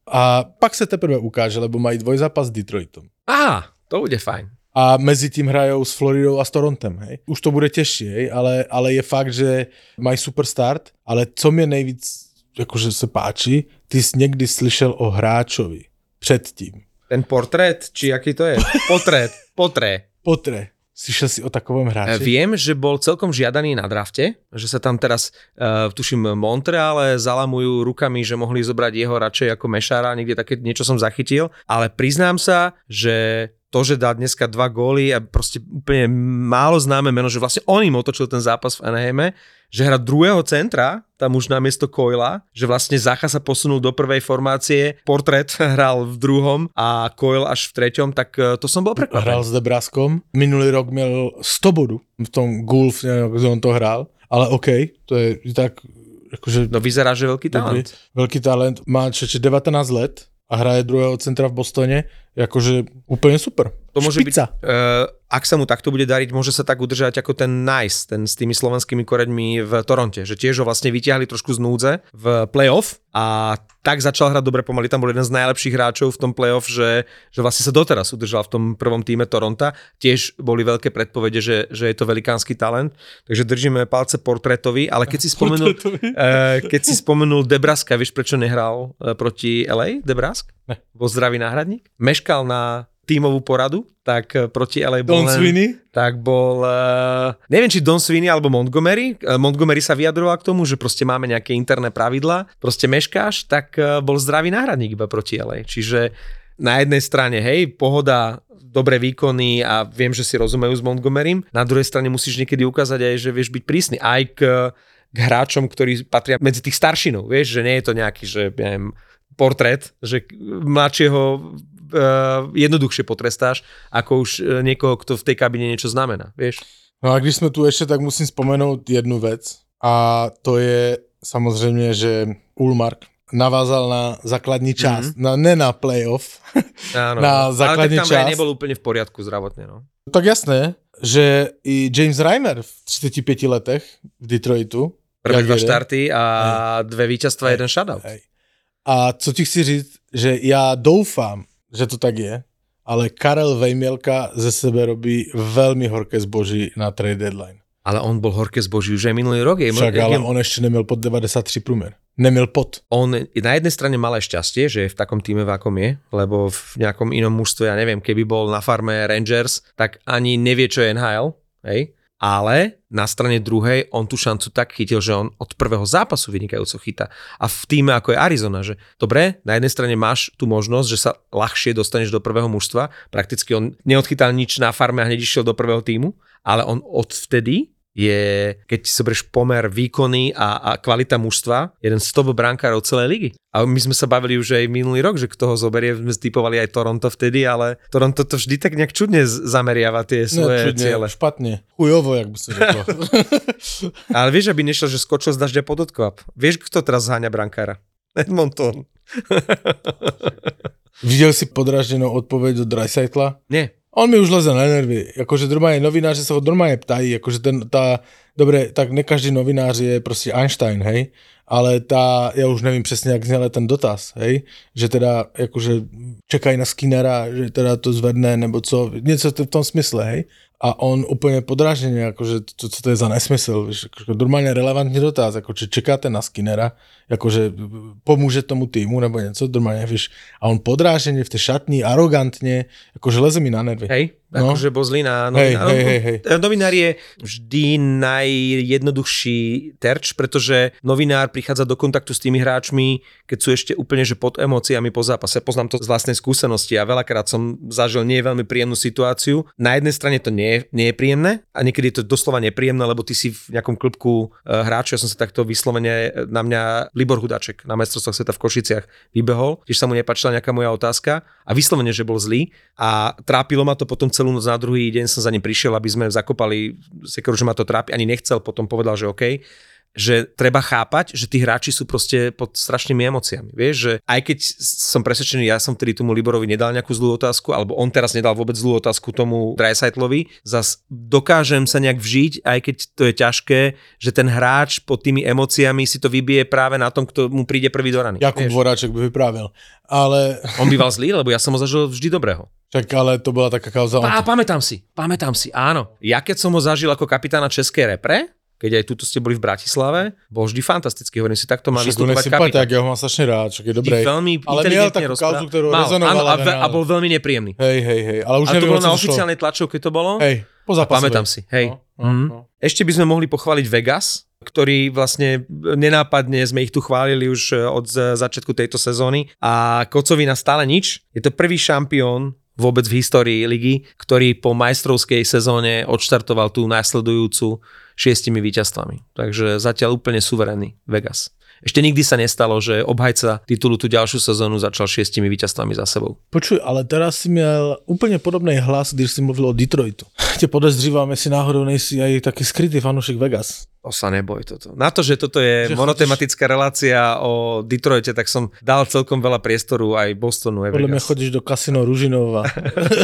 a pak se teprve ukáže, lebo mají dvojzápas s Detroitom. Á, to bude fajn. A mezi tím hrajou s Floridou a s Torontem, hej. Už to bude těžší, ale, ale je fakt, že mají super start, ale co mě nejvíc jakože se páči, ty jsi někdy slyšel o hráčovi předtím. Ten portrét, či aký to je? Portrét, potré. Potre, slyšel si o takovém hráči? Viem, že bol celkom žiadaný na drafte, že sa tam teraz, uh, tuším, Montreale zalamujú rukami, že mohli zobrať jeho radšej ako Mešara, niekde také niečo som zachytil, ale priznám sa, že to, že dá dneska dva góly a proste úplne málo známe meno, že vlastne on im otočil ten zápas v Anaheime, že hra druhého centra, tam už na miesto Coila, že vlastne Zacha sa posunul do prvej formácie, Portret hral v druhom a Coil až v treťom, tak eh, to som bol Hral prekvapený. s Debraskom. Minulý rok měl 100 bodů v tom Gulf, ako on to hrál. Ale OK, to je tak, akože No vyzerá, že veľký talent. veľký talent. Má čeče 19 let a hraje druhého centra v Bostone. Akože úplne super. To môže Špica. byť, uh, ak sa mu takto bude dariť, môže sa tak udržať ako ten Nice, ten s tými slovenskými koreňmi v Toronte, že tiež ho vlastne vyťahli trošku z núdze v playoff a tak začal hrať dobre pomaly. Tam bol jeden z najlepších hráčov v tom playoff, že, že vlastne sa doteraz udržal v tom prvom týme Toronta. Tiež boli veľké predpovede, že, že je to velikánsky talent, takže držíme palce portrétovi, ale keď si spomenul, uh, keď si spomenul Debraska, vieš prečo nehral uh, proti LA Debrask? Ne. Bol zdravý náhradník? Meškal na tímovú poradu, tak eh, proti LA Don Sweeney? tak bol, uh, neviem či Don Sweeney alebo Montgomery, uh, Montgomery sa vyjadroval k tomu, že proste máme nejaké interné pravidlá, proste meškáš, tak bol zdravý náhradník iba proti LA. Čiže na jednej strane, hej, pohoda, dobré výkony a viem, že si rozumejú s Montgomerym, na druhej strane musíš niekedy ukázať aj, že vieš byť prísny aj k, k hráčom, ktorí patria medzi tých staršinov, vieš, že nie je to nejaký, že neviem, portrét, že mladšieho jednoduchšie potrestáš, ako už eh, niekoho, kto v tej kabine niečo znamená, vieš. No a když jsme tu ještě, tak musím vzpomenout jednu věc a to je samozřejmě, že Ulmark navázal na základní část, mm-hmm. na, ne na playoff. Áno, Na ale základný tak tam čas. nebol úplne v poriadku zdravotne, no. tak jasné, že i James Reimer v 35 letech v Detroitu. Prvé dva štarty a dve víťazstva, jeden shutout. Hej. A co ti chci říct, že já doufám, že to tak je, ale Karel Vejmielka ze sebe robí veľmi horké zboží na trade deadline. Ale on bol horké zboží už aj minulý rok. Je, Však je, ale on ešte neměl pod 93 průměr. Neměl pod. on na jednej strane mal aj šťastie, že je v takom týme, v akom je, lebo v nejakom inom mužstve, ja neviem, keby bol na farme Rangers, tak ani nevie, čo je NHL, hej? Ale na strane druhej on tú šancu tak chytil, že on od prvého zápasu vynikajúco chytá. A v týme ako je Arizona, že dobre, na jednej strane máš tú možnosť, že sa ľahšie dostaneš do prvého mužstva, prakticky on neodchytal nič na farme a hneď išiel do prvého týmu, ale on odvtedy je, keď si zoberieš pomer výkony a, a kvalita mužstva, jeden z top brankárov celej ligy. A my sme sa bavili už aj minulý rok, že kto ho zoberie, sme typovali aj Toronto vtedy, ale Toronto to vždy tak nejak čudne zameriava tie svoje Ne, čudně, ciele. špatně. Chujovo, jak by řeklo. Ale vieš, aby nešiel, že skočil z dažďa pod odkvap. Vieš, kto teraz zháňa brankára? Edmonton. Viděl si podraženou odpověď od Dreisaitla? Nie. On mi už leze na nervy. Jakože normálně novináři se ho normálně ptají, jakože ten, ta, dobré, tak ne každý novinář je prostě Einstein, hej, ale ta, já už nevím přesně, jak zněl ten dotaz, hej, že teda jakože čekají na Skinnera, že teda to zvedne, nebo co, něco v tom smysle, hej, a on úplně podráženě, jakože to, co to je za nesmysl, víš, jakože normálně relevantní dotaz, jakože čekáte na Skinnera, jakože pomůže tomu týmu nebo něco, normálně, víš, a on podráženě v té šatni, arrogantně, jakože leze mi na nervy. Hej, No. akože bol zlý na Hej, novinár. hej, hej, hej. Novinár je vždy najjednoduchší terč, pretože novinár prichádza do kontaktu s tými hráčmi, keď sú ešte úplne že pod emóciami po zápase. Poznám to z vlastnej skúsenosti a veľakrát som zažil nie veľmi príjemnú situáciu. Na jednej strane to nie, nie je príjemné a niekedy je to doslova nepríjemné, lebo ty si v nejakom klubku eh, hráča, ja som sa takto vyslovene eh, na mňa Libor Hudaček na mestrovstvách sveta v Košiciach vybehol, tiež sa mu nepáčila nejaká moja otázka a vyslovene, že bol zlý a trápilo ma to potom celú noc na druhý deň som za ním prišiel, aby sme zakopali sekeru, že ma to trápi, ani nechcel, potom povedal, že OK, že treba chápať, že tí hráči sú proste pod strašnými emóciami. Vieš, že aj keď som presvedčený, ja som vtedy tomu Liborovi nedal nejakú zlú otázku, alebo on teraz nedal vôbec zlú otázku tomu Dreisaitlovi, zas dokážem sa nejak vžiť, aj keď to je ťažké, že ten hráč pod tými emóciami si to vybije práve na tom, kto mu príde prvý do rany. Jakub vieš. Voráček by vyprávěl. Ale, On býval zlý, lebo ja som ho zažil vždy dobrého. však ale to byla taká kauza. A pamätám si, pamätám si, áno. Ja keď som ho zažil ako kapitána Českej repre, keď aj tuto ste boli v Bratislave, bol vždy fantastický. Hovorím si, takto má vystupovať kapitán. nesympatiak, ja ho mám strašne rád, však je dobrý. veľmi Ale inteligentne takú rozpráva- kauzu, ktorú Mal, áno, a, ve, a bol veľmi nepríjemný. Hej, hej, hej. Ale už A to neviem, bolo o na čo oficiálnej tlačovke, to bolo? Hej, po zápase. Pamätám si, hej. No, no, Mhm. no. Ešte by sme mohli pochváliť Vegas, ktorý vlastne nenápadne sme ich tu chválili už e, od začiatku tejto sezóny a Kocovina stále nič. Je to prvý šampión vôbec v histórii ligy, ktorý po majstrovskej sezóne odštartoval tú následujúcu šiestimi víťazstvami. Takže zatiaľ úplne suverénny Vegas. Ešte nikdy sa nestalo, že obhajca titulu tú ďalšiu sezónu začal šiestimi víťazstvami za sebou. Počuj, ale teraz si měl úplně podobný hlas, když si mluvil o Detroitu. Tě podezřívám, jestli náhodou nejsi aj taký skrytý fanúšik Vegas. To sa neboj toto. Na to, že toto je Že monotematická relácia o Detroite, tak som dal celkom veľa priestoru aj Bostonu, aj mě Vegas. chodíš do kasino Ružinova.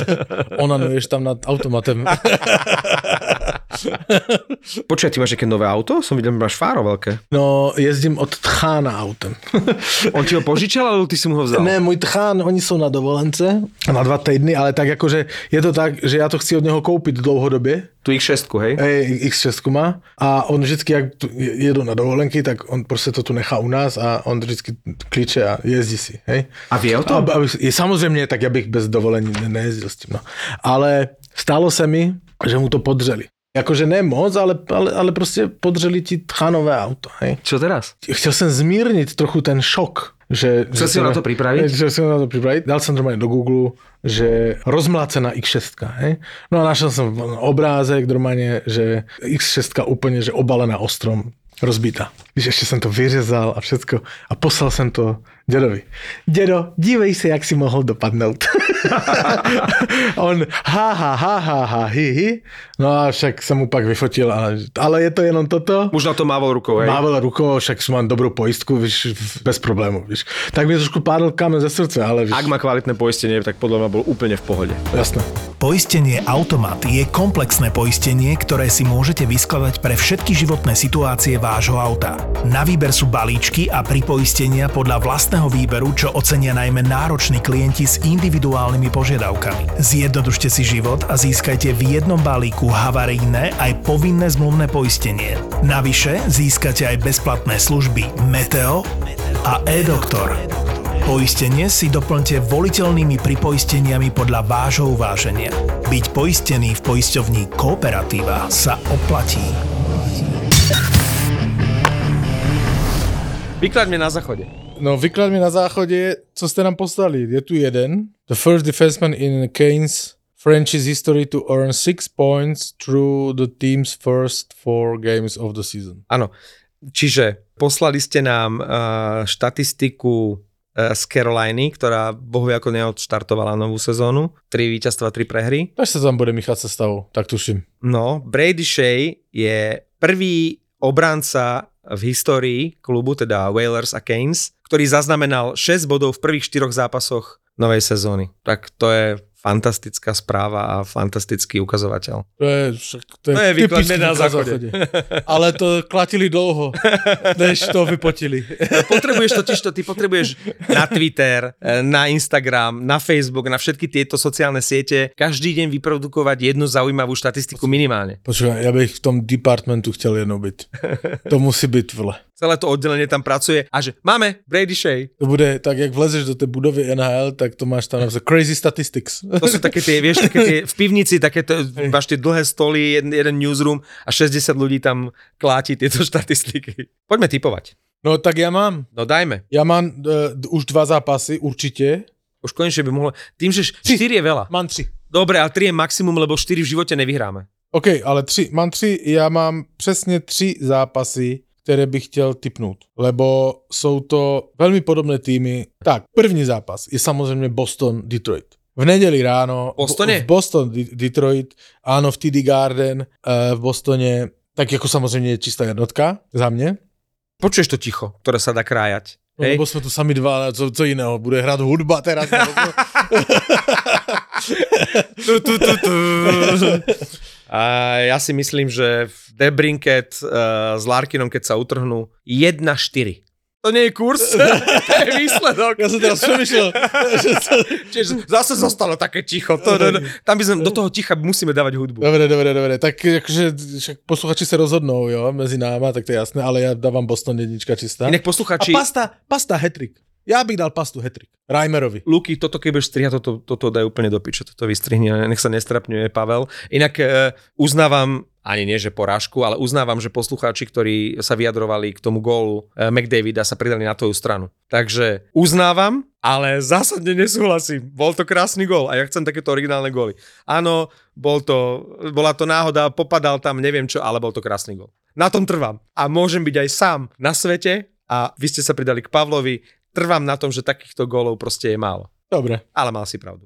Onanuješ tam nad automatem. Počkaj, ty máš nejaké nové auto? Som videl, že máš fáro veľké. No, jezdím od Tchána autem. On ti ho požičal, alebo ty si mu ho vzal? Ne, můj tchán, oni jsou na dovolence na dva týdny, ale tak jakože je to tak, že já to chci od něho koupit dlouhodobě, Tu X6, hej? Ej, X6 má a on vždycky, jak jedu na dovolenky, tak on prostě to tu nechá u nás a on vždycky kliče a jezdí si, hej. A vie o To? Aby, aby, je samozřejmě, tak já bych bez dovolení ne, nejezdil s tím, no. Ale stalo se mi, že mu to podřeli. Jakože ne moc, ale, ale, ale prostě podřeli ti tchánové auto, hej. Čo teraz? Chtěl jsem zmírnit trochu ten šok, že... Chcel že si ho na to pripraviť? Chcel jsem na to připravit. Dal jsem normálně do Google, že rozmlácená X6, hej. No a našel jsem obrázek normálně, že X6 úplně, že obalená ostrom, rozbitá. Když ještě jsem to vyřezal a všecko a poslal jsem to dědovi. Dědo, dívej se, jak si mohl dopadnout. On, ha, ha, ha, ha, ha, hi, hi. No a však jsem mu pak vyfotil, ale, ale je to jenom toto. Už na to mával rukou, hej? Mával rukou, však mám dobrou pojistku, víš, bez problémů, víš. Tak mi trošku pádl kámen ze srdce, ale víš, Ak má kvalitné poistenie, tak podľa mňa bol úplne v pohode. jasné. Poistenie Automat je komplexné poistenie, ktoré si môžete vyskladať pre všetky životné situácie vášho auta. Na výber sú balíčky a pripoistenia podľa vlastného výberu, čo ocenia najmä nároční klienti s individuálnymi požiadavkami. Zjednodušte si život a získajte v jednom balíku havarijné aj povinné zmluvné poistenie. Navyše získate aj bezplatné služby Meteo a e-doktor. Poistenie si doplňte voliteľnými pripoisteniami podľa vášho uváženia. Byť poistený v poisťovní Kooperativa sa oplatí. Vyklaď mi na záchode. No, vyklad mi na záchodě, co jste nám poslali. Je tu jeden. The first defenseman in Kane's franchise history to earn six points through the team's first four games of the season. Áno. Čiže poslali ste nám uh, štatistiku uh, z Caroliny, ktorá bohu ako neodštartovala novú sezónu. Tri víťazstva, tri prehry. Takže se tam bude míchat sestavou, tak tuším. No, Brady Shea je prvý obranca v histórii klubu, teda Whalers a Canes, ktorý zaznamenal 6 bodov v prvých 4 zápasoch novej sezóny. Tak to je fantastická správa a fantastický ukazovateľ. To je, však, to je, To je typický na záchode. Ale to klatili dlouho, než to vypotili. Potrebuješ totiž to, ty potrebuješ na Twitter, eh, na Instagram, na Facebook, na všetky tieto sociálne siete každý deň vyprodukovať jednu zaujímavú štatistiku minimálne. Počkej, já bych v tom departmentu chtěl jednou být. To musí být, vole. Celé to oddelenie tam pracuje a že máme Brady Shea. To bude tak, jak vlezeš do té budovy NHL, tak to máš tam crazy statistics. To sú také tie, vieš, také tie, v pivnici, také to, máš tie dlhé stoly, jeden, jeden newsroom a 60 ľudí tam kláti tieto štatistiky. Poďme typovať. No tak já mám. No dajme. Já mám uh, už dva zápasy, určitě. Už konečne by mohlo... Tým, že 4 je veľa. Mám tři. Dobre, ale 3 je maximum, lebo 4 v živote nevyhráme. OK, ale tři, mám tři, já mám přesně tři zápasy, které bych chtěl typnout, lebo jsou to velmi podobné týmy. Tak, první zápas je samozřejmě Boston-Detroit. V neděli ráno V Bostone? v Boston, Detroit, áno, v TD Garden, eh, v Bostone Tak jako samozřejmě je čistá jednotka za mě. Počuješ to ticho, ktoré sa dá krájať. No, Hej. lebo jsme tu sami dva, co, co jiného? Bude hrát hudba teraz. Tu, tu, tu, tu. A ja si myslím, že v Debrinket uh, s Larkinom, keď sa utrhnú, 1-4. To nie je kurz, to je výsledok. Já jsem teraz to... Čiže zase zostalo také ticho. To, to, to, tam by sme, do toho ticha musíme dávať hudbu. Dobre, dobre, dobre. Tak jakože však posluchači se rozhodnou, jo, mezi náma, tak to je jasné, ale já dávám Boston jednička čistá. Inak A posluchači, pasta, pasta hetrik. Já bych dal pastu hetrik. Reimerovi. Luky, toto keď budeš strihať, toto, toto daj úplne do piče, toto vystrihni, a nech sa nestrapňuje Pavel. Inak e, uznávam, ani nie, že porážku, ale uznávam, že poslucháči, ktorí sa vyjadrovali k tomu gólu e, McDavida, sa pridali na tvoju stranu. Takže uznávam, ale zásadne nesúhlasím. Bol to krásny gól a ja chcem takéto originálne góly. Áno, bol to, bola to náhoda, popadal tam, neviem čo, ale bol to krásny gól. Na tom trvám. A môžem byť aj sám na svete a vy ste sa pridali k Pavlovi. Trvám na tom, že takýchto gólov proste je málo. Dobre. Ale mal si pravdu.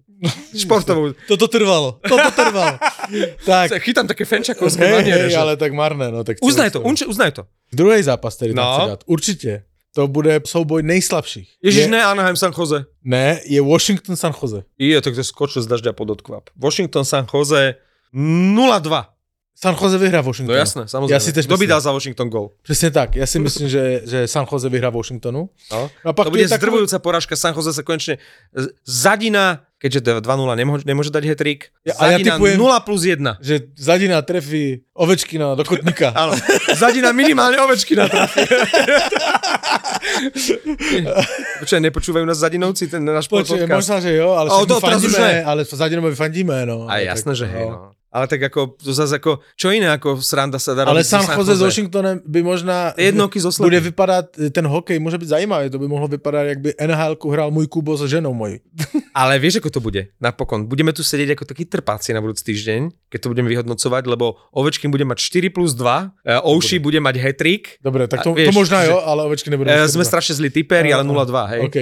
Športovú. Toto trvalo. Toto trvalo. tak. Chytám také fenčakovské maniere, hej, že... ale tak marné, no. Tak Uznaj to, unče, uznaj to. Druhý zápas, který No. no. chci dát. Určitě. To bude souboj nejslabších. Ježiš, je, ne, Anaheim San Jose. ne, je Washington San Jose. Je, tak to skočil z dažďa pod odkvap. Washington San Jose 0-2. San Jose vyhrá Washington. No jasné, samozrejme. Ja si Kto by dal za Washington gol? Přesně tak. Já si myslím, že, že San Jose vyhrá Washingtonu. No. A pak To bude takový- zdrvujúca porážka. San Jose sa konečne zadina, keďže 2-0 nemôže, nemôže dať hetrik, Ja- a ja typujem- 0 plus 1. že Zadina trefí Ovečkina do kotníka. Áno, zadina minimálne ovečky na trafie. Počkaj, nepočúvajú nás zadinovci, ten náš Počuj, podcast? možná, že jo, ale O, to už fandíme, ne. ale Zadinovi fandíme, no. A jasné, Tak, že hej, no. Ale tak ako, to zase ako, čo iné ako sranda sa dá Ale San Jose s Washingtonem by možná... Jednoky zo Bude vypadat, ten hokej může být zajímavý, to by mohlo vypadat, jak by nhl hrál můj Kubo s ženou mojí. Ale vieš, ako to bude napokon? Budeme tu sedieť ako takí trpáci na budúci týždeň, keď to budeme vyhodnocovať, lebo Ovečkin bude mať 4 plus 2, e, Ouši bude mať hetrik, Dobre, tak to, vieš, to možná jo, ale Ovečky nebudou. e, sme strašne zlí typeri, ale 0-2, hej. OK.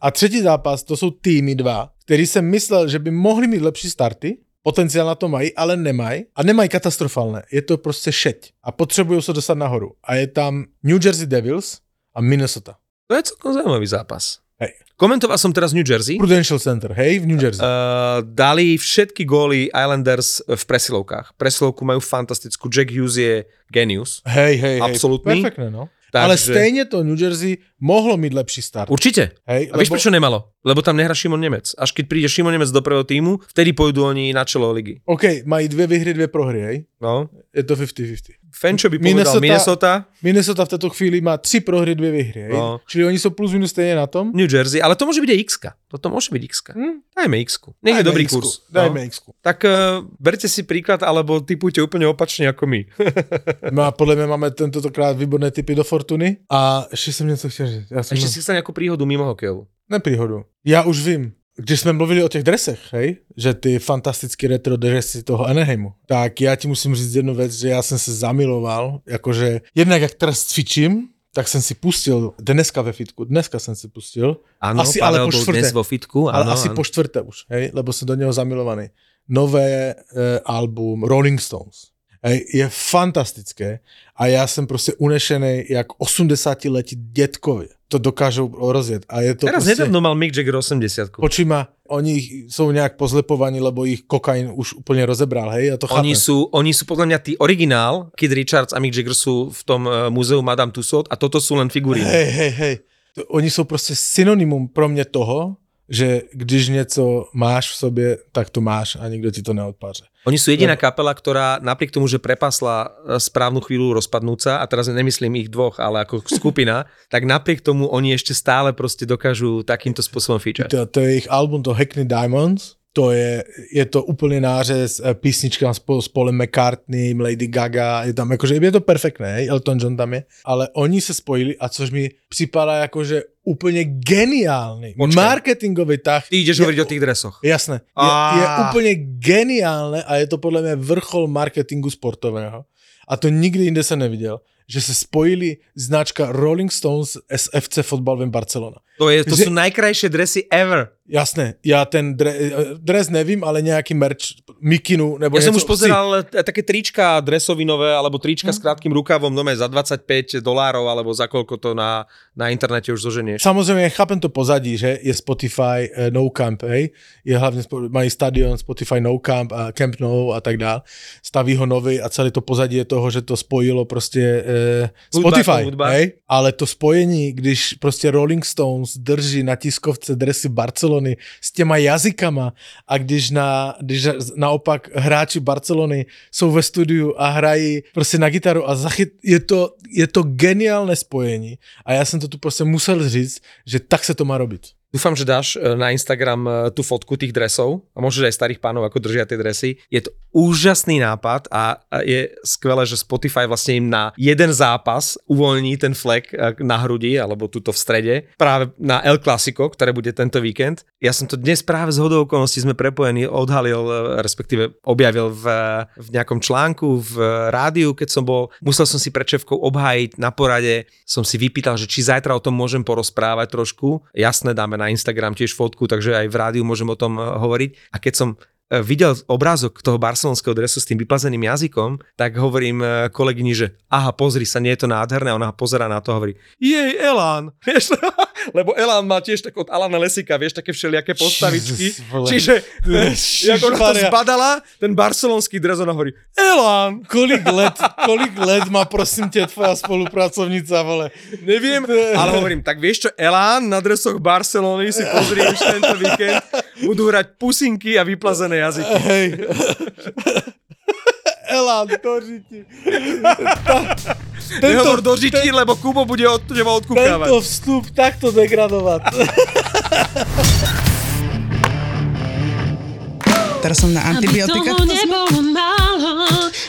A třetí zápas, to jsou týmy dva, který jsem myslel, že by mohli mít lepší starty, potenciál na to mají, ale nemají. A nemají katastrofálne. Je to prostě šeť. A potřebují se dostat nahoru. A je tam New Jersey Devils a Minnesota. To je celkom zaujímavý zápas. Hej. Komentoval som teraz New Jersey. Prudential Center, hej, v New Jersey. Uh, dali všetky góly Islanders v presilovkách. Presilovku majú fantastickú. Jack Hughes je genius. hej, hej, hej. absolútny. Perfektné, no. Takže... Ale stejně to New Jersey mohlo mít lepší start. Určite. Hej, A vieš, prečo nemalo? Lebo tam nehrá Šimon Nemec. Až keď príde Šimon Nemec do prvého týmu, vtedy pôjdu oni na čelo ligy. OK, mají dvě vyhry, dvě prohry, hej? No. Je to 50-50. Fenčo by povedal Minnesota- Minnesota, Minnesota v této chvíli má tři prohry, dvě vyhry? No. Čili oni jsou plus minus stejně na tom. New Jersey, ale to môže byť aj x Toto môže byť x Hm? Dajme x Nech je dobrý X-ku, kurz. Dajme No. x Tak uh, berte si príklad, alebo typujte úplne opačne ako my. No a podle mě máme tentokrát výborné typy do Fortuny. A jsem něco chtěl říct. Já jsem Ešte si chcel nejakú príhodu mimo hokejovú. nepříhodu. Já už vím. Když jsme mluvili o těch dresech, hej, že ty fantastické retro dresy toho Anaheimu, tak já ti musím říct jednu věc, že já jsem se zamiloval, jakože jednak jak teraz cvičím, tak jsem si pustil, dneska ve fitku, dneska jsem si pustil, Áno, Asi ale Pavel po bol štvrté. dnes vo fitku. ale Áno, asi áno. po čtvrté už, hej, lebo jsem do něho zamilovaný. Nové e, album Rolling Stones. Hej, je fantastické a já jsem prostě unešený jak 80 letí dětkovi. To dokážou rozjet a je to Teraz nedávno mal Mick Jagger 80 Počuj ma, oni jsou nějak pozlepovaní, lebo ich kokain už úplně rozebral, hej, ja to chápem. Oni sú, oni sú podľa mňa tí originál, Kid Richards a Mick Jagger sú v tom uh, múzeu Madame Tussauds a toto sú len figuríny. Hej, hej, hej. Oni jsou prostě synonymum pro mě toho, že když něco máš v sobě, tak to máš a nikdo ti to neodpáře. Oni sú jediná kapela, ktorá napriek tomu, že prepasla e, správnu chvíľu rozpadnúca, a teraz nemyslím ich dvoch, ale ako skupina, tak napriek tomu oni ešte stále proste dokážu takýmto spôsobom feature. To, to je jejich album, to Hackney Diamonds, to je, je to úplně nářez eh, písnička s, Paul- s Paulem McCartney, Lady Gaga, je tam jakože, je to perfektné, hej, Elton John tam je, ale oni se spojili a což mi připadá jakože úplně geniální, Počkej. marketingový tah. Ty ideš je, hovoriť o tých dresoch. Jasné, je, je úplně geniálne a je to podle mě vrchol marketingu sportového. A to nikdy jinde jsem neviděl. Že sa spojili značka Rolling Stones s FC fotbalovým Barcelona. To, je, to Že- sú najkrajšie dresy ever. Jasné, ja ten dre, dres nevím, ale nejaký merch, mikinu, nebo Ja som už pozeral e, také trička dresovinové, alebo trička s krátkým rukavom, no za 25 dolárov, alebo za koľko to na, na internete už zoženieš. Samozřejmě chápem to pozadí, že je Spotify uh, No Camp, hej, je hlavně, spo- mají stadion Spotify No Camp a Camp No a tak dál, staví ho nový a celé to pozadí je toho, že to spojilo prostě Hudba Spotify, hudba. hej, ale to spojení, když prostě Rolling Stones drží na tiskovce dresy Barcelony s těma jazykama a když, na, když naopak hráči Barcelony jsou ve studiu a hrají prostě na gitaru a zachyt, je to, je to geniálne spojení a já jsem to tu prostě musel říct, že tak se to má robiť. Dúfam, že dáš e, na Instagram e, tú fotku tých dresov a môžeš aj starých pánov, ako držia tie dresy. Je to úžasný nápad a je skvelé, že Spotify vlastne im na jeden zápas uvoľní ten flek e, na hrudi alebo tuto v strede práve na El Clasico, ktoré bude tento víkend. Ja som to dnes práve z hodou okolností sme prepojení, odhalil, e, respektíve objavil v, v nejakom článku v rádiu, keď som bol, musel som si pred šéfkou obhájiť na porade, som si vypýtal, že či zajtra o tom môžem porozprávať trošku. Jasné, dáme na Instagram tiež fotku, takže aj v rádiu môžem o tom eh, hovoriť. A keď som videl obrázok toho barcelonského dresu s tým vyplazeným jazykom, tak hovorím eh, kolegyni, že aha, pozri sa, nie je to nádherné, a ona pozera na to a hovorí, jej, Elán, vieš, lebo Elán má tiež tak od Alana Lesika, vieš, také všelijaké postavičky, Jesus, čiže jak ona to zbadala, ten barcelonský dres, ona hovorí, Elán, Kolik let, kolik let má prosím tě tvoja spolupracovnica, vole? Neviem, ale hovorím, tak vieš čo, Elán na dresoch Barcelony si pozrieš tento víkend, budú hrať pusinky a vyplazené jazyky. Hej. Elán, to ti. Nehovor do žití, lebo Kubo bude od teba odkúkávať. tento vstup takto degradovať. Teraz som na Aby antibiotika. toho nebolo málo,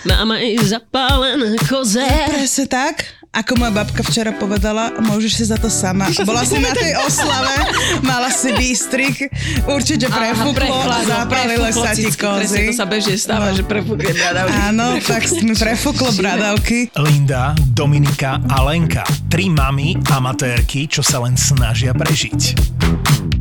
mám aj zapálené koze. Presne tak, ako moja babka včera povedala, môžeš si za to sama. Bola si na tej oslave, mala si výstrik, určite prefúklo a zapálilo sa ti kozy. to sa bežne stáva, že prefúkne bradavky. Áno, tak mi prefúklo bradavky. Linda, Dominika a Lenka. Tri mamy amatérky, čo sa len snažia prežiť.